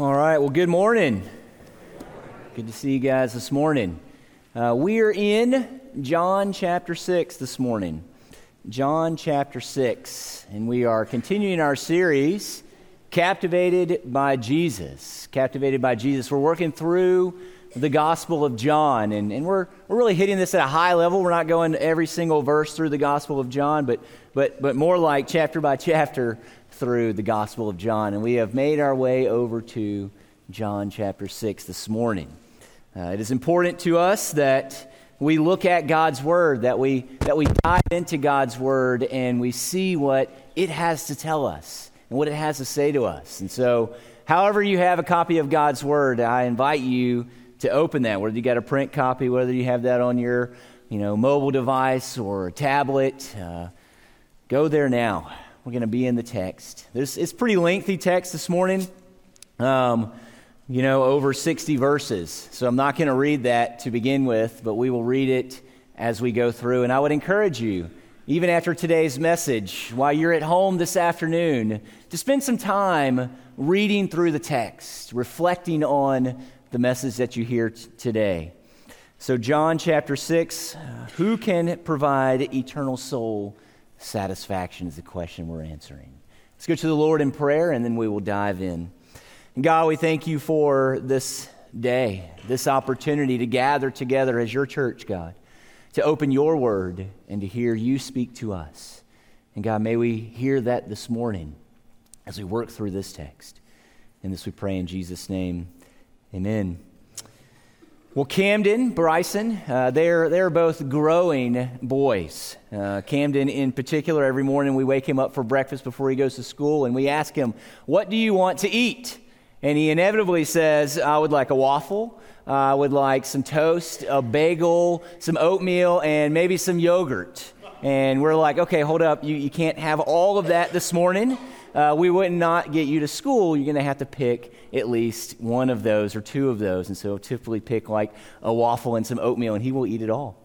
All right, well, good morning. Good to see you guys this morning. Uh, we are in John chapter 6 this morning. John chapter 6, and we are continuing our series, Captivated by Jesus. Captivated by Jesus. We're working through the Gospel of John, and, and we're, we're really hitting this at a high level. We're not going every single verse through the Gospel of John, but, but, but more like chapter by chapter through the Gospel of John, and we have made our way over to John chapter 6 this morning. Uh, it is important to us that we look at God's Word, that we, that we dive into God's Word and we see what it has to tell us and what it has to say to us. And so, however, you have a copy of God's Word, I invite you to open that, whether you got a print copy, whether you have that on your you know, mobile device or tablet. Uh, go there now. We're going to be in the text. There's, it's pretty lengthy text this morning, um, you know, over 60 verses. So I'm not going to read that to begin with, but we will read it as we go through. And I would encourage you, even after today's message, while you're at home this afternoon, to spend some time reading through the text, reflecting on the message that you hear t- today. So, John chapter 6 Who can provide eternal soul? Satisfaction is the question we're answering. Let's go to the Lord in prayer and then we will dive in. And God, we thank you for this day, this opportunity to gather together as your church, God, to open your word and to hear you speak to us. And God, may we hear that this morning as we work through this text. And this we pray in Jesus' name. Amen. Well, Camden, Bryson, uh, they're, they're both growing boys. Uh, Camden, in particular, every morning we wake him up for breakfast before he goes to school and we ask him, What do you want to eat? And he inevitably says, I would like a waffle, I would like some toast, a bagel, some oatmeal, and maybe some yogurt. And we're like, Okay, hold up, you, you can't have all of that this morning uh, we would not get you to school, you're going to have to pick at least one of those or two of those. And so typically pick like a waffle and some oatmeal, and he will eat it all.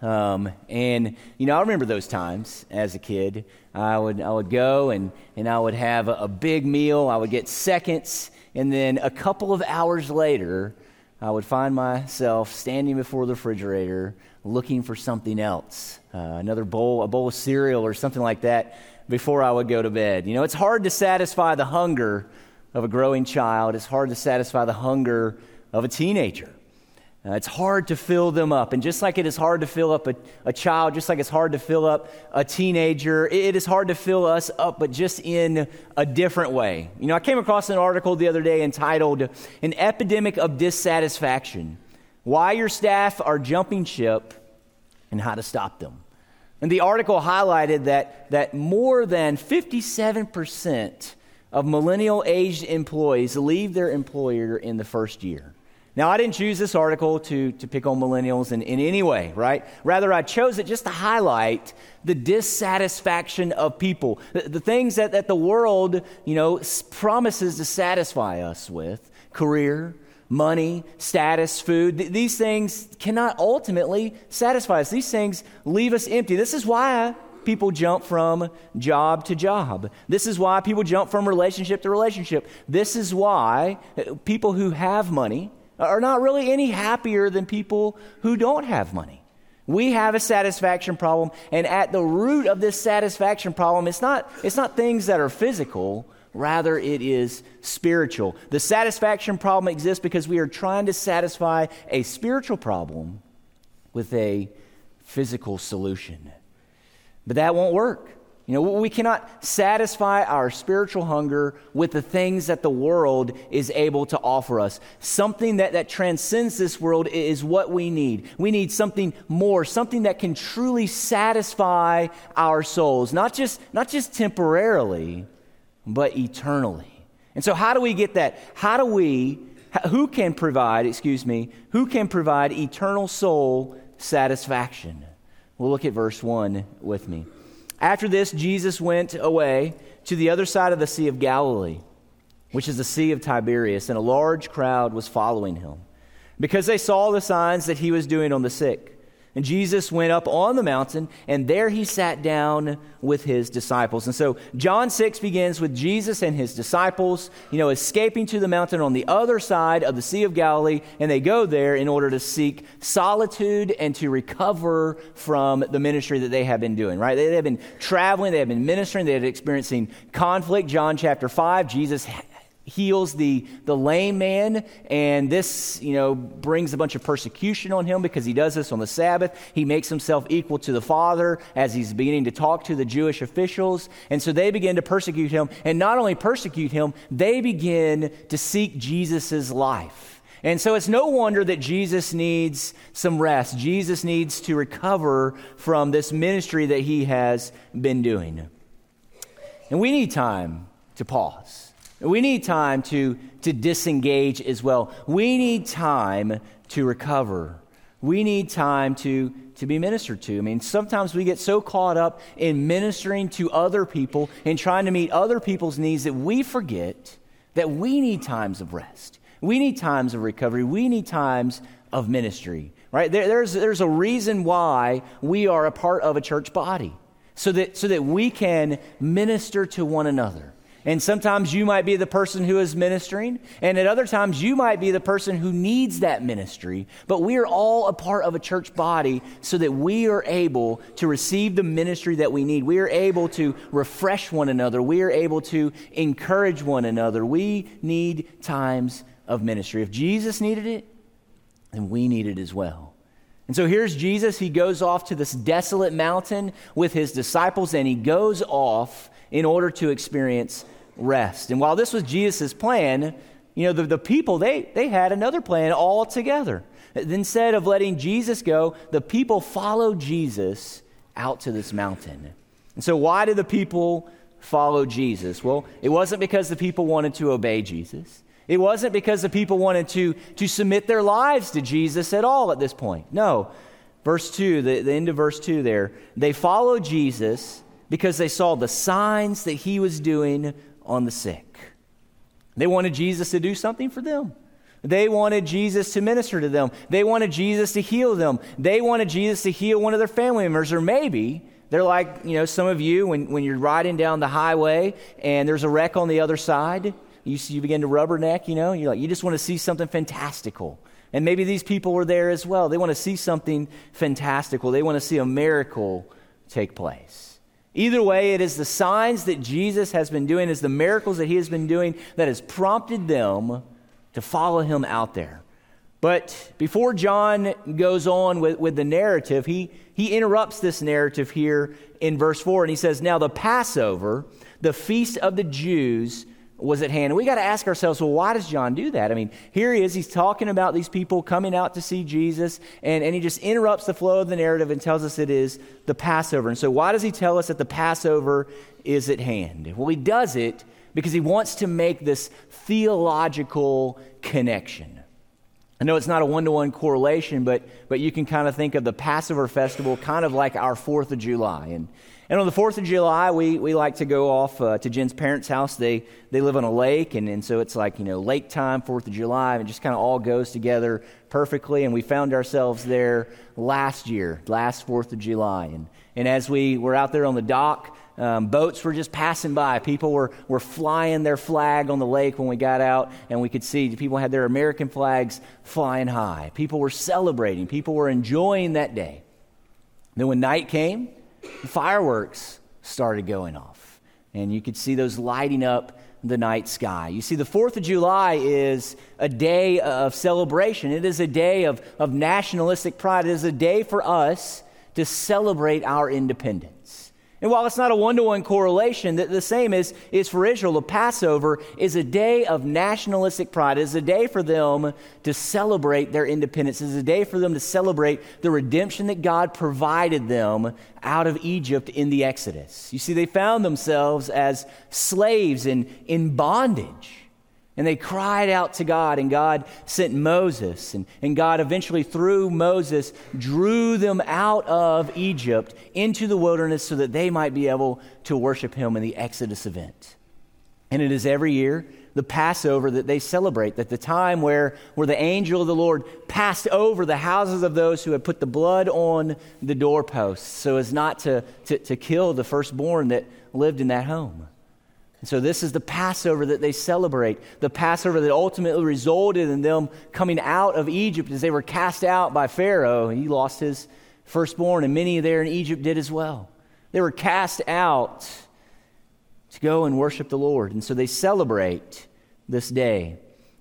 Um, and, you know, I remember those times as a kid. I would, I would go and, and I would have a, a big meal. I would get seconds. And then a couple of hours later, I would find myself standing before the refrigerator looking for something else uh, another bowl, a bowl of cereal or something like that before I would go to bed. You know, it's hard to satisfy the hunger of a growing child, it's hard to satisfy the hunger of a teenager. Uh, it's hard to fill them up. And just like it is hard to fill up a, a child, just like it's hard to fill up a teenager, it, it is hard to fill us up, but just in a different way. You know, I came across an article the other day entitled An Epidemic of Dissatisfaction Why Your Staff Are Jumping Ship and How to Stop Them. And the article highlighted that, that more than 57% of millennial aged employees leave their employer in the first year. Now, I didn't choose this article to, to pick on millennials in, in any way, right? Rather, I chose it just to highlight the dissatisfaction of people, the, the things that, that the world, you know, promises to satisfy us with career, money, status, food. Th- these things cannot ultimately satisfy us. These things leave us empty. This is why people jump from job to job. This is why people jump from relationship to relationship. This is why uh, people who have money are not really any happier than people who don't have money. We have a satisfaction problem, and at the root of this satisfaction problem, it's not, it's not things that are physical, Rather, it is spiritual. The satisfaction problem exists because we are trying to satisfy a spiritual problem with a physical solution. But that won't work. You know, we cannot satisfy our spiritual hunger with the things that the world is able to offer us. Something that, that transcends this world is what we need. We need something more, something that can truly satisfy our souls, not just, not just temporarily, but eternally. And so, how do we get that? How do we, who can provide, excuse me, who can provide eternal soul satisfaction? We'll look at verse 1 with me. After this, Jesus went away to the other side of the Sea of Galilee, which is the Sea of Tiberias, and a large crowd was following him because they saw the signs that he was doing on the sick. And Jesus went up on the mountain, and there he sat down with his disciples. And so John 6 begins with Jesus and his disciples, you know, escaping to the mountain on the other side of the Sea of Galilee, and they go there in order to seek solitude and to recover from the ministry that they have been doing, right? They have been traveling, they have been ministering, they have been experiencing conflict. John chapter 5, Jesus heals the, the lame man and this you know brings a bunch of persecution on him because he does this on the sabbath. He makes himself equal to the father as he's beginning to talk to the jewish officials. And so they begin to persecute him and not only persecute him they begin to seek jesus' life. And so it's no wonder that jesus needs some rest. Jesus needs to recover from this ministry that he has been doing. And we need time to pause we need time to, to disengage as well. We need time to recover. We need time to, to be ministered to. I mean, sometimes we get so caught up in ministering to other people and trying to meet other people's needs that we forget that we need times of rest. We need times of recovery. We need times of ministry, right? There, there's, there's a reason why we are a part of a church body so that, so that we can minister to one another. And sometimes you might be the person who is ministering, and at other times you might be the person who needs that ministry. But we are all a part of a church body so that we are able to receive the ministry that we need. We are able to refresh one another. We are able to encourage one another. We need times of ministry. If Jesus needed it, then we need it as well. And so here's Jesus. He goes off to this desolate mountain with his disciples, and he goes off in order to experience rest. And while this was Jesus' plan, you know, the, the people, they, they had another plan altogether. Instead of letting Jesus go, the people followed Jesus out to this mountain. And so, why did the people follow Jesus? Well, it wasn't because the people wanted to obey Jesus. It wasn't because the people wanted to, to submit their lives to Jesus at all at this point. No. Verse 2, the, the end of verse 2 there, they followed Jesus because they saw the signs that he was doing on the sick. They wanted Jesus to do something for them. They wanted Jesus to minister to them. They wanted Jesus to heal them. They wanted Jesus to heal one of their family members. Or maybe they're like, you know, some of you, when, when you're riding down the highway and there's a wreck on the other side, you, you begin to rubberneck, you know, you're like, you just want to see something fantastical. And maybe these people were there as well. They want to see something fantastical. They want to see a miracle take place. Either way, it is the signs that Jesus has been doing, is the miracles that he has been doing that has prompted them to follow him out there. But before John goes on with, with the narrative, he, he interrupts this narrative here in verse 4, and he says, Now the Passover, the feast of the Jews, was at hand. And we got to ask ourselves, well, why does John do that? I mean, here he is, he's talking about these people coming out to see Jesus, and, and he just interrupts the flow of the narrative and tells us it is the Passover. And so, why does he tell us that the Passover is at hand? Well, he does it because he wants to make this theological connection. I know it's not a one to one correlation, but, but you can kind of think of the Passover festival kind of like our 4th of July. And, and on the 4th of July, we, we like to go off uh, to Jen's parents' house. They, they live on a lake, and, and so it's like, you know, lake time, 4th of July, and it just kind of all goes together perfectly. And we found ourselves there last year, last 4th of July. And, and as we were out there on the dock, um, boats were just passing by. People were, were flying their flag on the lake when we got out, and we could see people had their American flags flying high. People were celebrating, people were enjoying that day. Then when night came, fireworks started going off. And you could see those lighting up the night sky. You see, the 4th of July is a day of celebration, it is a day of, of nationalistic pride, it is a day for us to celebrate our independence. And while it's not a one to one correlation, the, the, same is, is for Israel. The Passover is a day of nationalistic pride. It is a day for them to celebrate their independence. It is a day for them to celebrate the redemption that God provided them out of Egypt in the Exodus. You see, they found themselves as slaves in, in bondage. And they cried out to God, and God sent Moses. And, and God eventually, through Moses, drew them out of Egypt into the wilderness so that they might be able to worship Him in the Exodus event. And it is every year the Passover that they celebrate, that the time where, where the angel of the Lord passed over the houses of those who had put the blood on the doorposts so as not to, to, to kill the firstborn that lived in that home. And so, this is the Passover that they celebrate, the Passover that ultimately resulted in them coming out of Egypt as they were cast out by Pharaoh. He lost his firstborn, and many there in Egypt did as well. They were cast out to go and worship the Lord. And so they celebrate this day.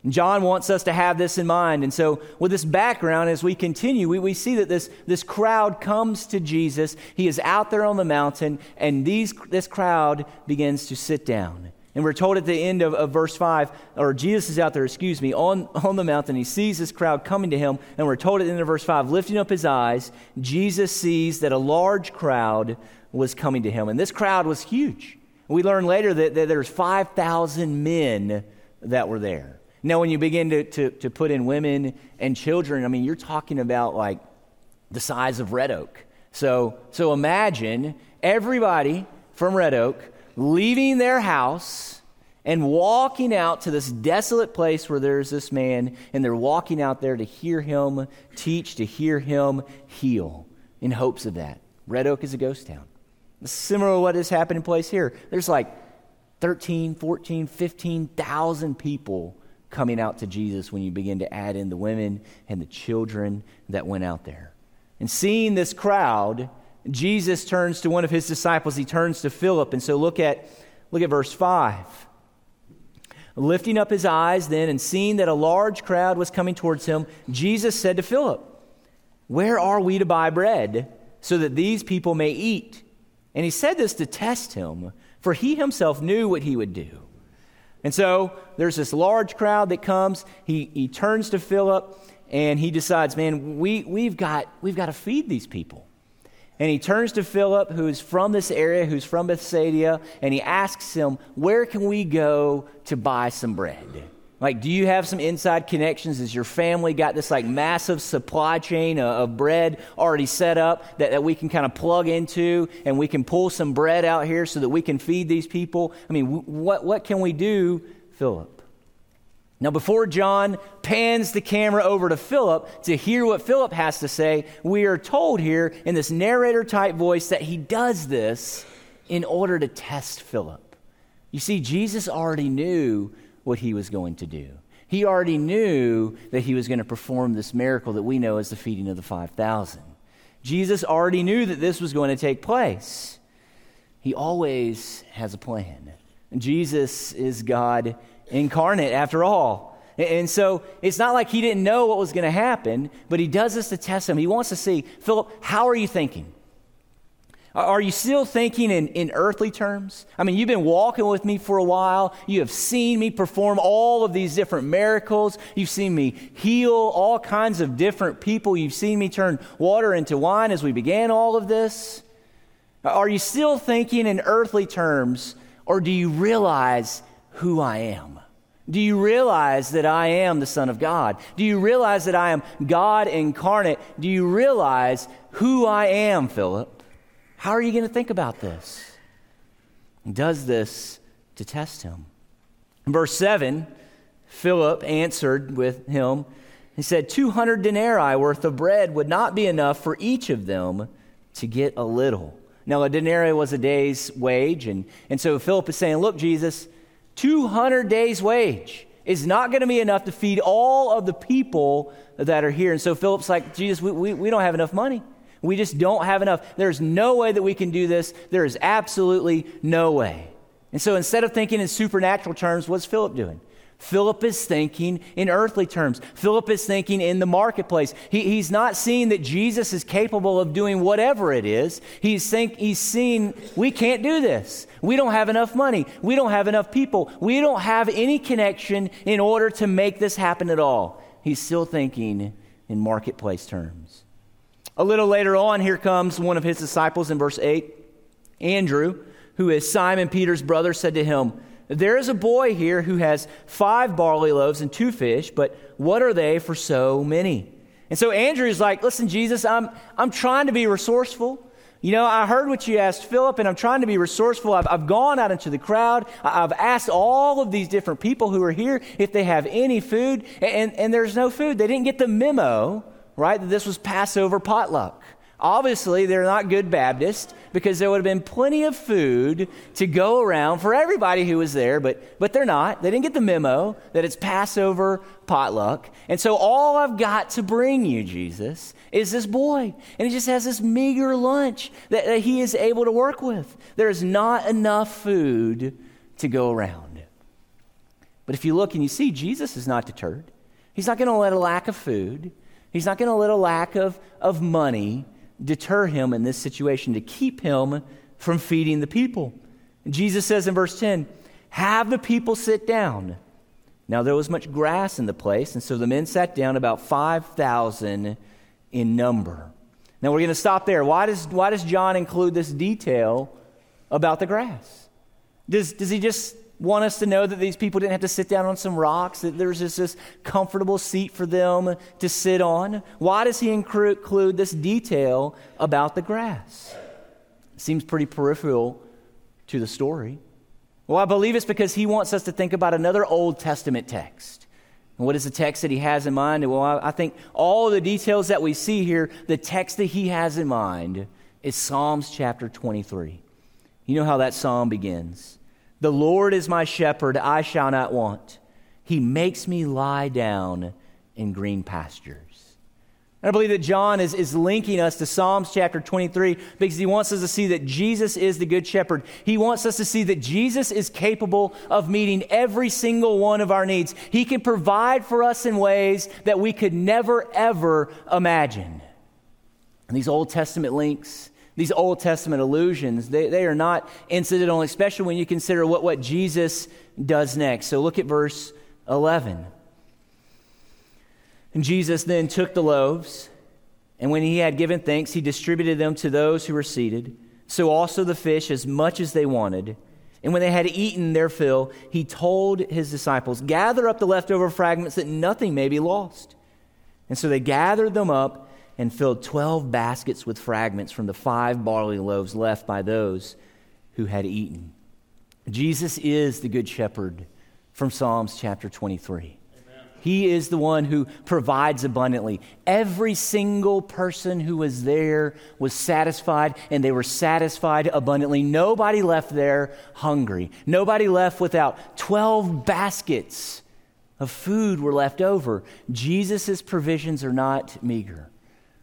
John wants us to have this in mind. And so, with this background, as we continue, we, we see that this, this crowd comes to Jesus. He is out there on the mountain, and these, this crowd begins to sit down. And we're told at the end of, of, verse 5, or Jesus is out there, excuse me, on, on the mountain. He sees this crowd coming to him. And we're told at the end of verse 5, lifting up his eyes, Jesus sees that a large crowd was coming to him. And this crowd was huge. We learn later that, that there's 5,000 men that were there. Now, when you begin to, to, to put in women and children, I mean, you're talking about like the size of Red Oak. So, so imagine everybody from Red Oak leaving their house and walking out to this desolate place where there's this man, and they're walking out there to hear him teach, to hear him heal, in hopes of that. Red Oak is a ghost town. Similar to what is happening place here. There's like 13, 14, 15,000 people coming out to Jesus when you begin to add in the women and the children that went out there. And seeing this crowd, Jesus turns to one of his disciples. He turns to Philip. And so look at, look at verse 5. Lifting up his eyes then and seeing that a large crowd was coming towards him, Jesus said to Philip, Where are we to buy bread so that these people may eat? And he said this to test him, for he himself knew what he would do. And so there's this large crowd that comes. He, he turns to Philip and he decides, man, we, we've, got, we've got to feed these people. And he turns to Philip, who's from this area, who's from Bethsaida, and he asks him, Where can we go to buy some bread? Like, do you have some inside connections? Has your family got this like massive supply chain of, bread already set up that, that we can kind of plug into and we can pull some bread out here so that we can feed these people? I mean, what, what can we do, Philip? Now, before John pans the camera over to Philip to hear what Philip has to say, we are told here in this narrator type voice that he does this in order to test Philip. You see, Jesus already knew what he was going to do. He already knew that he was going to perform this miracle that we know as the feeding of the 5,000. Jesus already knew that this was going to take place. He always has a plan. Jesus is God incarnate, after all. And so it's not like he didn't know what was going to happen, but he does this to test him. He wants to see, Philip, how are you thinking? Are you still thinking in, in earthly terms? I mean, you've been walking with me for a while. You have seen me perform all of these different miracles. You've seen me heal all kinds of different people. You've seen me turn water into wine as we began all of this. Are you still thinking in earthly terms, or do you realize who I am? Do you realize that I am the Son of God? Do you realize that I am God incarnate? Do you realize who I am, Philip? How are you going to think about this? He does this to test him. In verse 7, Philip answered with him. He said, 200 denarii worth of bread would not be enough for each of them to get a little. Now, a denarii was a day's wage. And, and so Philip is saying, Look, Jesus, 200 days' wage is not going to be enough to feed all of the people that are here. And so Philip's like, Jesus, we, we, we don't have enough money. We just don't have enough. There's no way that we can do this. There is absolutely no way. And so instead of thinking in supernatural terms, what's Philip doing? Philip is thinking in earthly terms. Philip is thinking in the marketplace. He, he's not seeing that Jesus is capable of doing whatever it is. He's, think, he's seeing we can't do this. We don't have enough money. We don't have enough people. We don't have any connection in order to make this happen at all. He's still thinking in marketplace terms. A little later on, here comes one of his disciples in verse 8. Andrew, who is Simon Peter's brother, said to him, There is a boy here who has five barley loaves and two fish, but what are they for so many? And so Andrew's like, Listen, Jesus, I'm, I'm trying to be resourceful. You know, I heard what you asked Philip, and I'm trying to be resourceful. I've, I've gone out into the crowd. I've asked all of these different people who are here if they have any food, and, and there's no food. They didn't get the memo, right, that this was Passover potluck. Obviously, they're not good Baptists because there would have been plenty of food to go around for everybody who was there, but, but they're not. They didn't get the memo that it's Passover potluck. And so, all I've got to bring you, Jesus, is this boy. And he just has this meager lunch that, that he is able to work with. There is not enough food to go around. But if you look and you see, Jesus is not deterred. He's not going to let a lack of food, he's not going to let a lack of, of money deter him in this situation, to keep him from feeding the people. And Jesus says in verse 10, Have the people sit down. Now there was much grass in the place, and so the men sat down, about 5,000 in number. Now we're going to stop there. Why does, why does John include this detail about the grass? Does, does he just want us to know that these people didn't have to sit down on some rocks, that there's just this comfortable seat for them to sit on? Why does he include this detail about the grass? seems pretty peripheral to the story. Well, I believe it's because he wants us to think about another Old Testament text. And what is the text that he has in mind? Well, I think all the details that we see here, the text that he has in mind is Psalms chapter 23. You know how that psalm begins. The Lord is my shepherd, I shall not want. He makes me lie down in green pastures. And I believe that John is, is linking us to Psalms chapter 23 because he wants us to see that Jesus is the good shepherd. He wants us to see that Jesus is capable of meeting every single one of our needs. He can provide for us in ways that we could never, ever imagine. And these Old Testament links, these Old Testament allusions, they, they are not incidental, especially when you consider what, what Jesus does next. So look at verse 11. And Jesus then took the loaves, and when he had given thanks, he distributed them to those who were seated, so also the fish, as much as they wanted. And when they had eaten their fill, he told his disciples, Gather up the leftover fragments that nothing may be lost. And so they gathered them up and filled 12 baskets with fragments from the five barley loaves left by those who had eaten. Jesus is the Good Shepherd from Psalms chapter 23. Amen. He is the one who provides abundantly. Every single person who was there was satisfied, and they were satisfied abundantly. Nobody left there hungry. Nobody left without 12 baskets of food were left over. Jesus' provisions are not meager.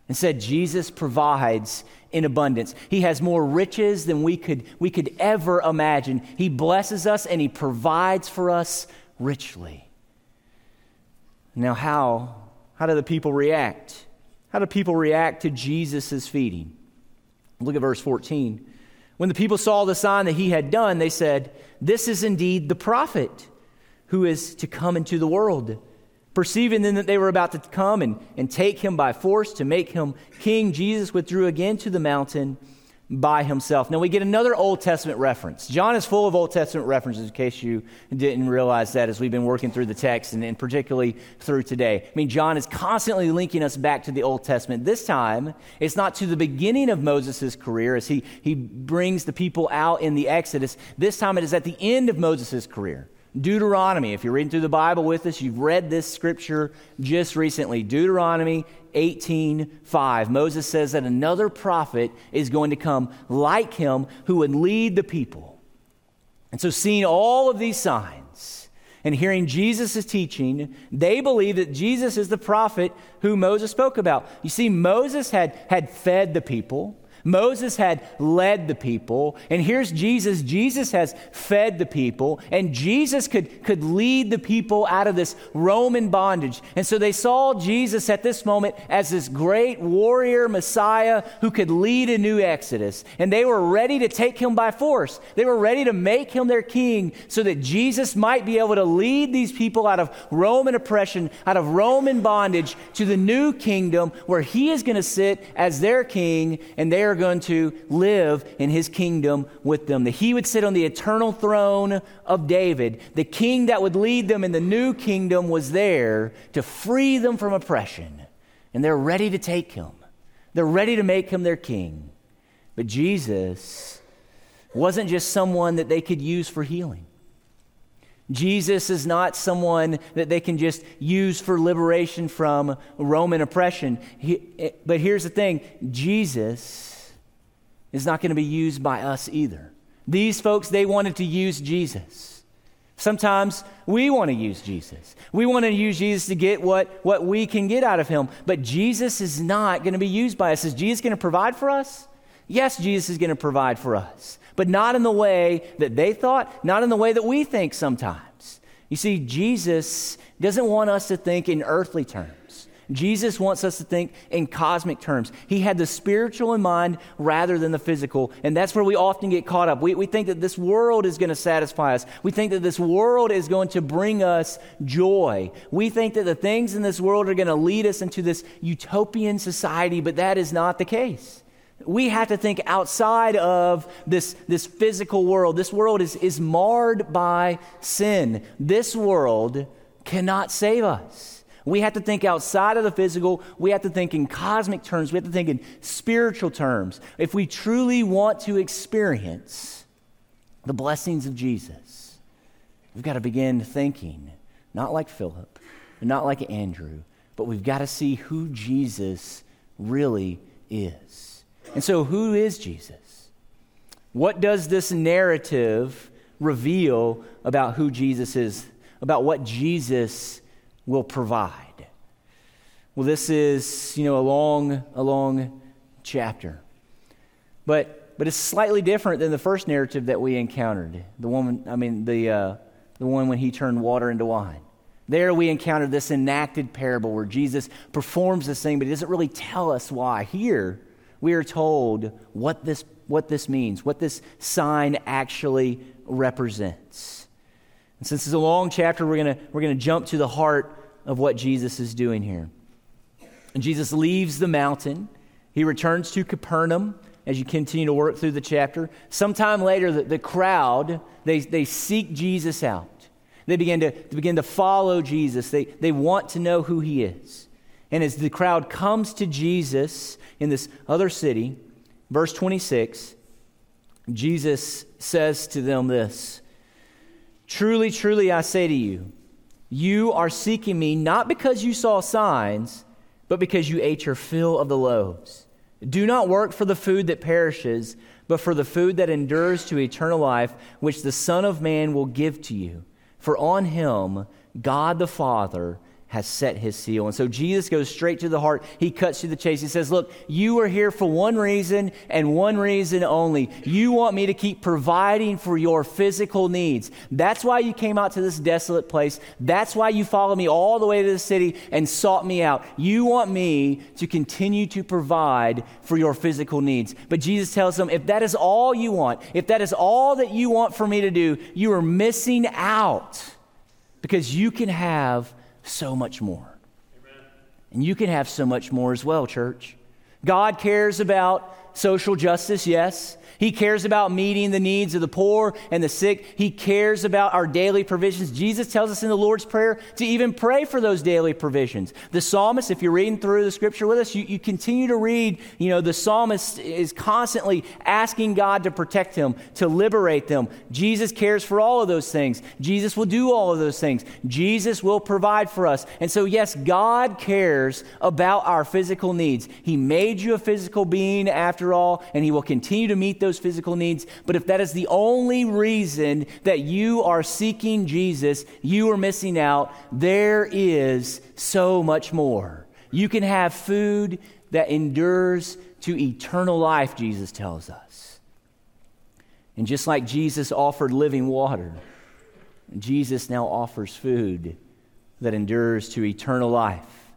Instead, Jesus provides in abundance. He has more riches than we could, we could ever imagine. He blesses us and He provides for us richly. Now, how, how do the people react? How do people react to Jesus' feeding? Look at verse 14. When the people saw the sign that he had done, they said, This is indeed the prophet who is to come into the world. Perceiving then that they were about to come and, and take him by force to make him king, Jesus withdrew again to the mountain by himself. Now we get another Old Testament reference. John is full of Old Testament references, in case you didn't realize that as we've been working through the text and, and, particularly through today. I mean, John is constantly linking us back to the Old Testament. This time, it's not to the beginning of Moses' career as he, he brings the people out in the Exodus. This time it is at the end of Moses' career. Deuteronomy, if you're reading through the Bible with us, you've read this scripture just recently. Deuteronomy 18:5. Moses says that another prophet is going to come like him who would lead the people. And so seeing all of these signs and hearing Jesus' teaching, they believe that Jesus is the prophet who Moses spoke about. You see, Moses had, had fed the people. Moses had led the people, and here's Jesus. Jesus has fed the people, and Jesus could, could lead the people out of this Roman bondage. And so they saw Jesus at this moment as this great warrior Messiah who could lead a new Exodus. And they were ready to take him by force. They were ready to make him their king so that Jesus might be able to lead these people out of Roman oppression, out of Roman bondage to the new kingdom where he is going to sit as their king and they are going to live in his kingdom with them. That he would sit on the eternal throne of David. The king that would lead them in the new kingdom was there to free them from oppression. And they're ready to take him, they're ready to make him their king. But Jesus wasn't just someone that they could use for healing. Jesus is not someone that they can just use for liberation from Roman oppression. He, eh, but here's the thing Jesus is not going to be used by us either. These folks, they wanted to use Jesus. Sometimes we want to use Jesus. We want to use Jesus to get what, what we can get out of him. But Jesus is not going to be used by us. Is Jesus going to provide for us? Yes, Jesus is going to provide for us but not in the way that they thought, not in the way that we think sometimes. You see, Jesus doesn't want us to think in earthly terms. Jesus wants us to think in cosmic terms. He had the spiritual in mind rather than the physical, and that's where we often get caught up. We, we think that this world is going to satisfy us. We think that this world is going to bring us joy. We think that the things in this world are going to lead us into this utopian society, but that is not the case we have to think outside of this, this physical world. This world is, is marred by sin. This world cannot save us. We have to think outside of the physical. We have to think in cosmic terms. We have to think in spiritual terms. If we truly want to experience the blessings of Jesus, we've got to begin thinking, not like Philip, not like Andrew, but we've got to see who Jesus really is. And so, who is Jesus? What does this narrative reveal about who Jesus is, about what Jesus will provide? Well, this is, you know, a long, a long chapter. But, but it's slightly different than the first narrative that we encountered. The woman, I mean, the, uh, the one when he turned water into wine. There we encounter this enacted parable where Jesus performs this thing, but he doesn't really tell us why. Here, we are told what this, what this means, what this sign actually represents. And since it's a long chapter, we're going we're to jump to the heart of what Jesus is doing here. And Jesus leaves the mountain. He returns to Capernaum as you continue to work through the chapter. Sometime later, the, the crowd, they, they seek Jesus out. They begin to, they begin to follow Jesus. They, they want to know who he is. And as the crowd comes to Jesus in this other city, verse 26, Jesus says to them this Truly, truly, I say to you, you are seeking me not because you saw signs, but because you ate your fill of the loaves. Do not work for the food that perishes, but for the food that endures to eternal life, which the Son of Man will give to you. For on him God the Father has set his seal. And so Jesus goes straight to the heart. He cuts to the chase. He says, Look, you are here for one reason and one reason only. You want me to keep providing for your physical needs. That's why you came out to this desolate place. That's why you followed me all the way to the city and sought me out. You want me to continue to provide for your physical needs. But Jesus tells them, If that is all you want, if that is all that you want for me to do, you are missing out because you can have so much more. Amen. And you can have so much more as well, church. God cares about social justice, yes. He cares about meeting the needs of the poor and the sick. He cares about our daily provisions. Jesus tells us in the Lord's Prayer to even pray for those daily provisions. The psalmist, if you're reading through the scripture with us, you, you continue to read, you know, the psalmist is constantly asking God to protect him, to liberate them. Jesus cares for all of those things. Jesus will do all of those things. Jesus will provide for us. And so, yes, God cares about our physical needs. He made you a physical being after all, and He will continue to meet those those physical needs. But if that is the only reason that you are seeking Jesus, you are missing out. There is so much more. You can have food that endures to eternal life, Jesus tells us. And just like Jesus offered living water, Jesus now offers food that endures to eternal life.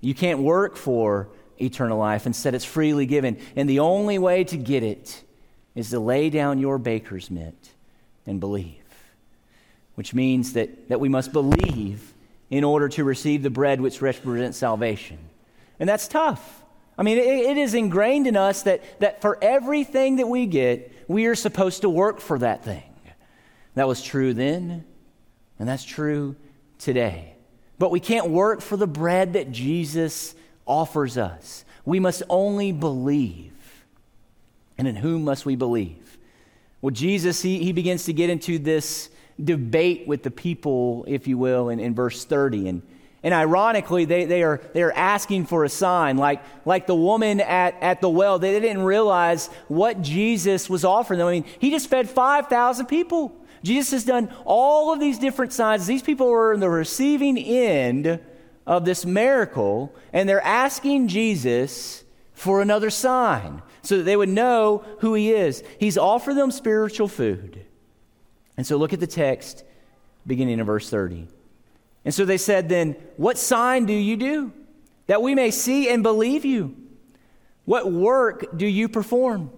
You can't work for eternal life. Instead, it's freely given. And the only way to get it is to lay down your baker's mitt and believe, which means that, that we must believe in order to receive the bread which represents salvation. And that's tough. I mean, it, it is ingrained in us that, that for everything that we get, we are supposed to work for that thing. That was true then, and that's true today. But we can't work for the bread that Jesus offers us. We must only believe And in whom must we believe? Well, Jesus, he, he begins to get into this debate with the people, if you will, in, in verse 30. And, and ironically, they, they, are, they are asking for a sign. Like, like the woman at, at the well, they didn't realize what Jesus was offering them. I mean, he just fed 5,000 people. Jesus has done all of these different signs. These people were in the receiving end of this miracle, and they're asking Jesus for another sign so that they would know who he is. He's offered them spiritual food. And so look at the text beginning in verse 30. And so they said, Then, what sign do you do that we may see and believe you? What work do you perform?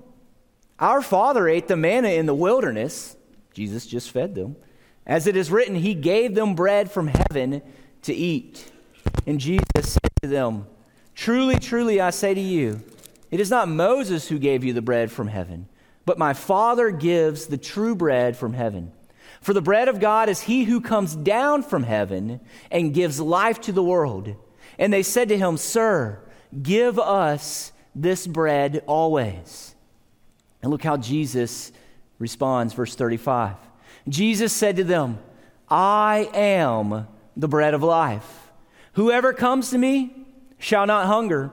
Our father ate the manna in the wilderness. Jesus just fed them. As it is written, he gave them bread from heaven to eat. And Jesus said to them, Truly, truly, I say to you, it is not Moses who gave you the bread from heaven, but my Father gives the true bread from heaven. For the bread of God is he who comes down from heaven and gives life to the world. And they said to him, Sir, give us this bread always. And look how Jesus responds, verse 35. Jesus said to them, I am the bread of life. Whoever comes to me shall not hunger.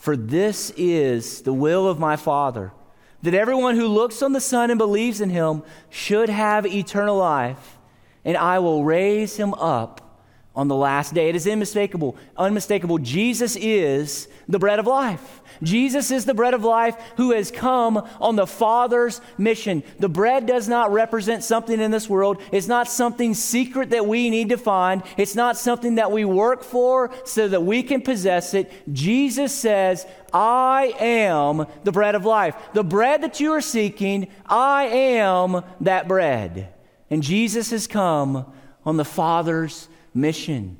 For this is the will of my Father, that everyone who looks on the Son and believes in him should have eternal life, and I will raise him up on the last day. It is unmistakable. Unmistakable. Jesus is the bread of life. Jesus is the bread of life who has come on the Father's mission. The bread does not represent something in this world. It's not something secret that we need to find. It's not something that we work for so that we can possess it. Jesus says, I am the bread of life. The bread that you are seeking, I am that bread. And Jesus has come on the Father's mission.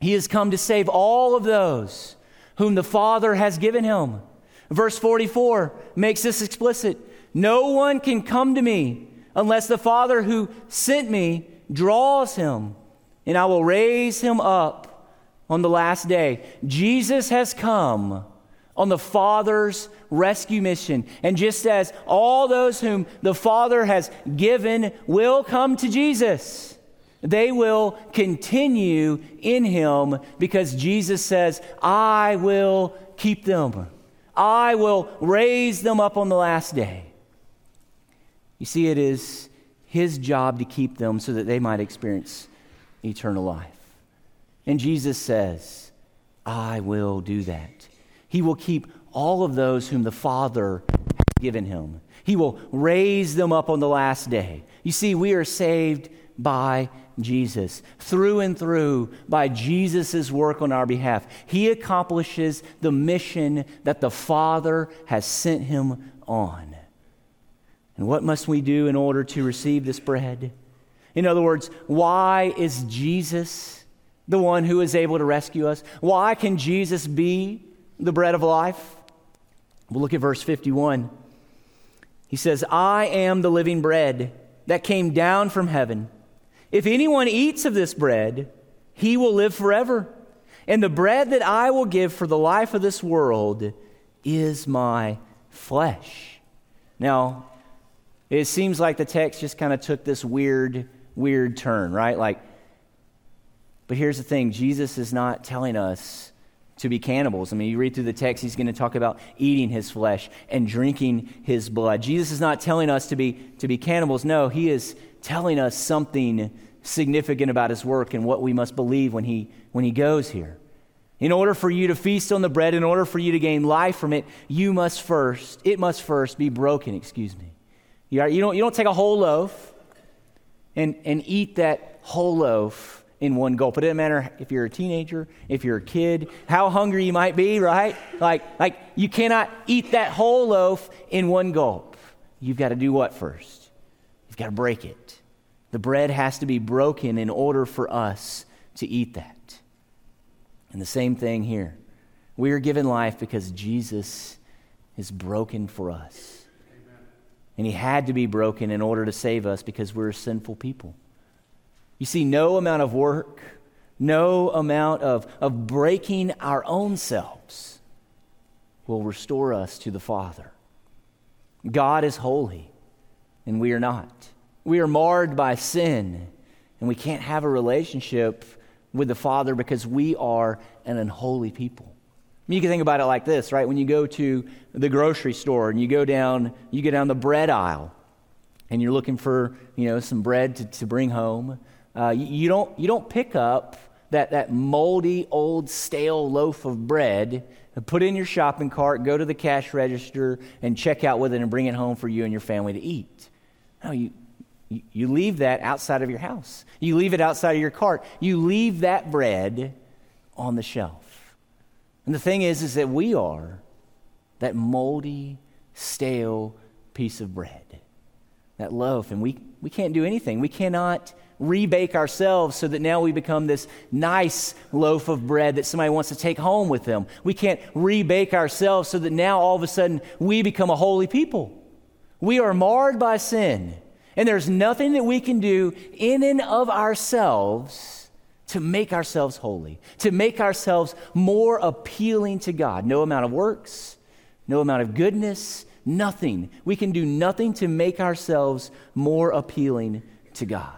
He has come to save all of those whom the Father has given him. Verse 44 makes this explicit. No one can come to me unless the Father who sent me draws him, and I will raise him up on the last day. Jesus has come on the Father's rescue mission. And just as all those whom the Father has given will come to Jesus, they will continue in him because Jesus says, I will keep them. I will raise them up on the last day. You see, it is his job to keep them so that they might experience eternal life. And Jesus says, I will do that. He will keep all of those whom the Father has given him. He will raise them up on the last day. You see, we are saved by Jesus, through and through by Jesus' work on our behalf. He accomplishes the mission that the Father has sent him on. And what must we do in order to receive this bread? In other words, why is Jesus the one who is able to rescue us? Why can Jesus be the bread of life? We'll look at verse 51. He says, I am the living bread that came down from heaven. If anyone eats of this bread, he will live forever. And the bread that I will give for the life of this world is my flesh. Now, it seems like the text just kind of took this weird, weird turn, right? Like, but here's the thing Jesus is not telling us to be cannibals. I mean, you read through the text, he's going to talk about eating his flesh and drinking his blood. Jesus is not telling us to be, to be cannibals. No, he is telling us something significant about his work and what we must believe when he, when he goes here. In order for you to feast on the bread, in order for you to gain life from it, you must first, it must first be broken, excuse me. You, are, you, don't, you don't take a whole loaf and, and eat that whole loaf in one gulp. It doesn't matter if you're a teenager, if you're a kid, how hungry you might be, right? Like, like you cannot eat that whole loaf in one gulp. You've got to do what first? You've got to break it. The bread has to be broken in order for us to eat that. And the same thing here. We are given life because Jesus is broken for us. Amen. And he had to be broken in order to save us because we're sinful people. You see, no amount of work, no amount of, of breaking our own selves will restore us to the Father. God is holy, and we are not. We are marred by sin, and we can't have a relationship with the Father because we are an unholy people. You can think about it like this, right? When you go to the grocery store and you go down, you go down the bread aisle, and you're looking for, you know, some bread to, to bring home. Uh, you, don't, you don't pick up that, that moldy, old, stale loaf of bread and put it in your shopping cart, go to the cash register, and check out with it and bring it home for you and your family to eat. No, you, you leave that outside of your house. You leave it outside of your cart. You leave that bread on the shelf. And the thing is, is that we are that moldy, stale piece of bread, that loaf, and we, we can't do anything. We cannot rebake ourselves so that now we become this nice loaf of bread that somebody wants to take home with them. We can't rebake ourselves so that now all of a sudden we become a holy people. We are marred by sin, and there's nothing that we can do in and of ourselves to make ourselves holy, to make ourselves more appealing to God. No amount of works, no amount of goodness, nothing. We can do nothing to make ourselves more appealing to God.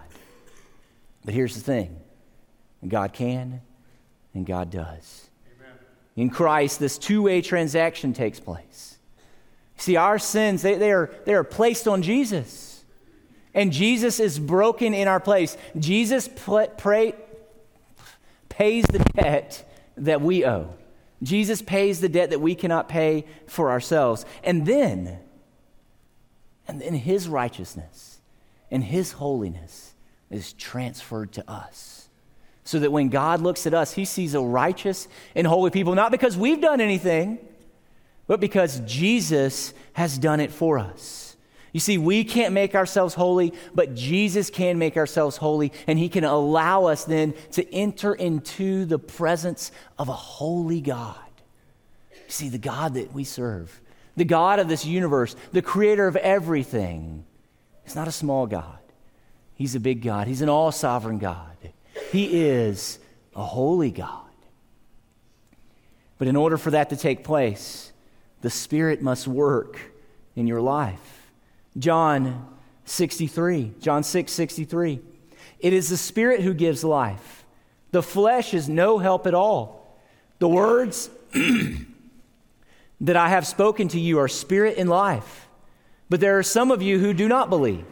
But here's the thing God can and God does. Amen. In Christ, this two way transaction takes place. See, our sins, they, they, are, they are placed on Jesus. And Jesus is broken in our place. Jesus pl- pray, pays the debt that we owe. Jesus pays the debt that we cannot pay for ourselves. And then, and then his righteousness and his holiness is transferred to us. So that when God looks at us, he sees a righteous and holy people, not because we've done anything, but because Jesus has done it for us. You see, we can't make ourselves holy, but Jesus can make ourselves holy, and He can allow us then to enter into the presence of a holy God. You see, the God that we serve, the God of this universe, the creator of everything, is not a small God. He's a big God. He's an all sovereign God. He is a holy God. But in order for that to take place, the Spirit must work in your life. John 63, John 6 63. It is the Spirit who gives life. The flesh is no help at all. The words that I have spoken to you are spirit and life. But there are some of you who do not believe.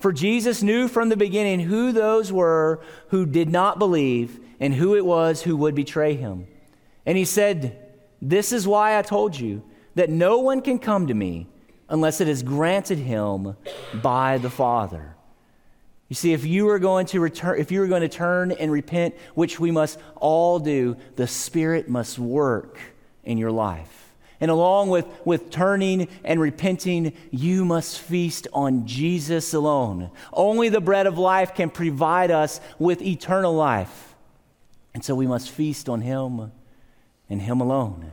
For Jesus knew from the beginning who those were who did not believe and who it was who would betray him. And he said, This is why I told you that no one can come to me unless it is granted him by the Father. You see, if you are going to return, if you are going to turn and repent, which we must all do, the Spirit must work in your life. And along with, with turning and repenting, you must feast on Jesus alone. Only the bread of life can provide us with eternal life. And so we must feast on Him and Him alone.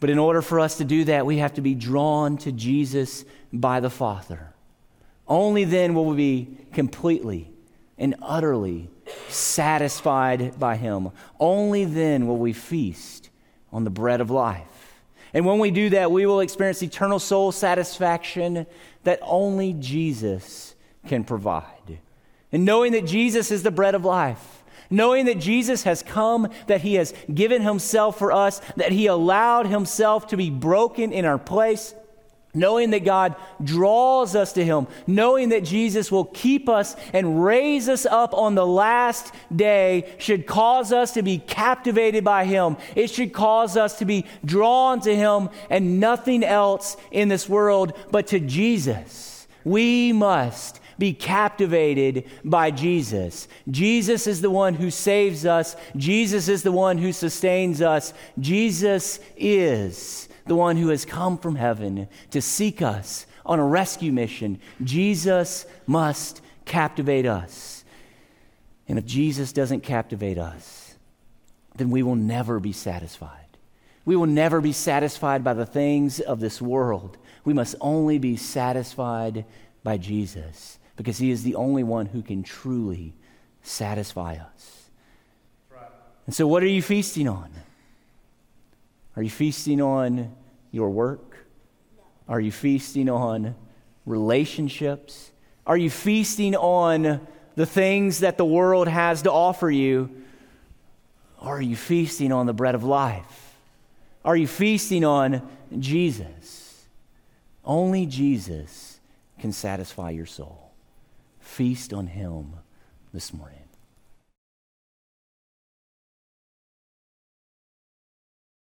But in order for us to do that, we have to be drawn to Jesus by the Father. Only then will we be completely and utterly satisfied by Him. Only then will we feast on the bread of life. And when we do that, we will experience eternal soul satisfaction that only Jesus can provide. And knowing that Jesus is the bread of life, knowing that Jesus has come, that he has given himself for us, that he allowed himself to be broken in our place, knowing that God draws us to Him, knowing that Jesus will keep us and raise us up on the last day, should cause us to be captivated by Him. It should cause us to be drawn to Him and nothing else in this world but to Jesus. We must be captivated by Jesus. Jesus is the one who saves us, Jesus is the one who sustains us. Jesus is the one who has come from heaven to seek us on a rescue mission. Jesus must captivate us. And if Jesus doesn't captivate us, then we will never be satisfied. We will never be satisfied by the things of this world. We must only be satisfied by Jesus because he is the only one who can truly satisfy us. And so, what are you feasting on? Are you feasting on your work? Are you feasting on relationships? Are you feasting on the things that the world has to offer you? Or are you feasting on the bread of life? Are you feasting on Jesus? Only Jesus can satisfy your soul. Feast on Him this morning.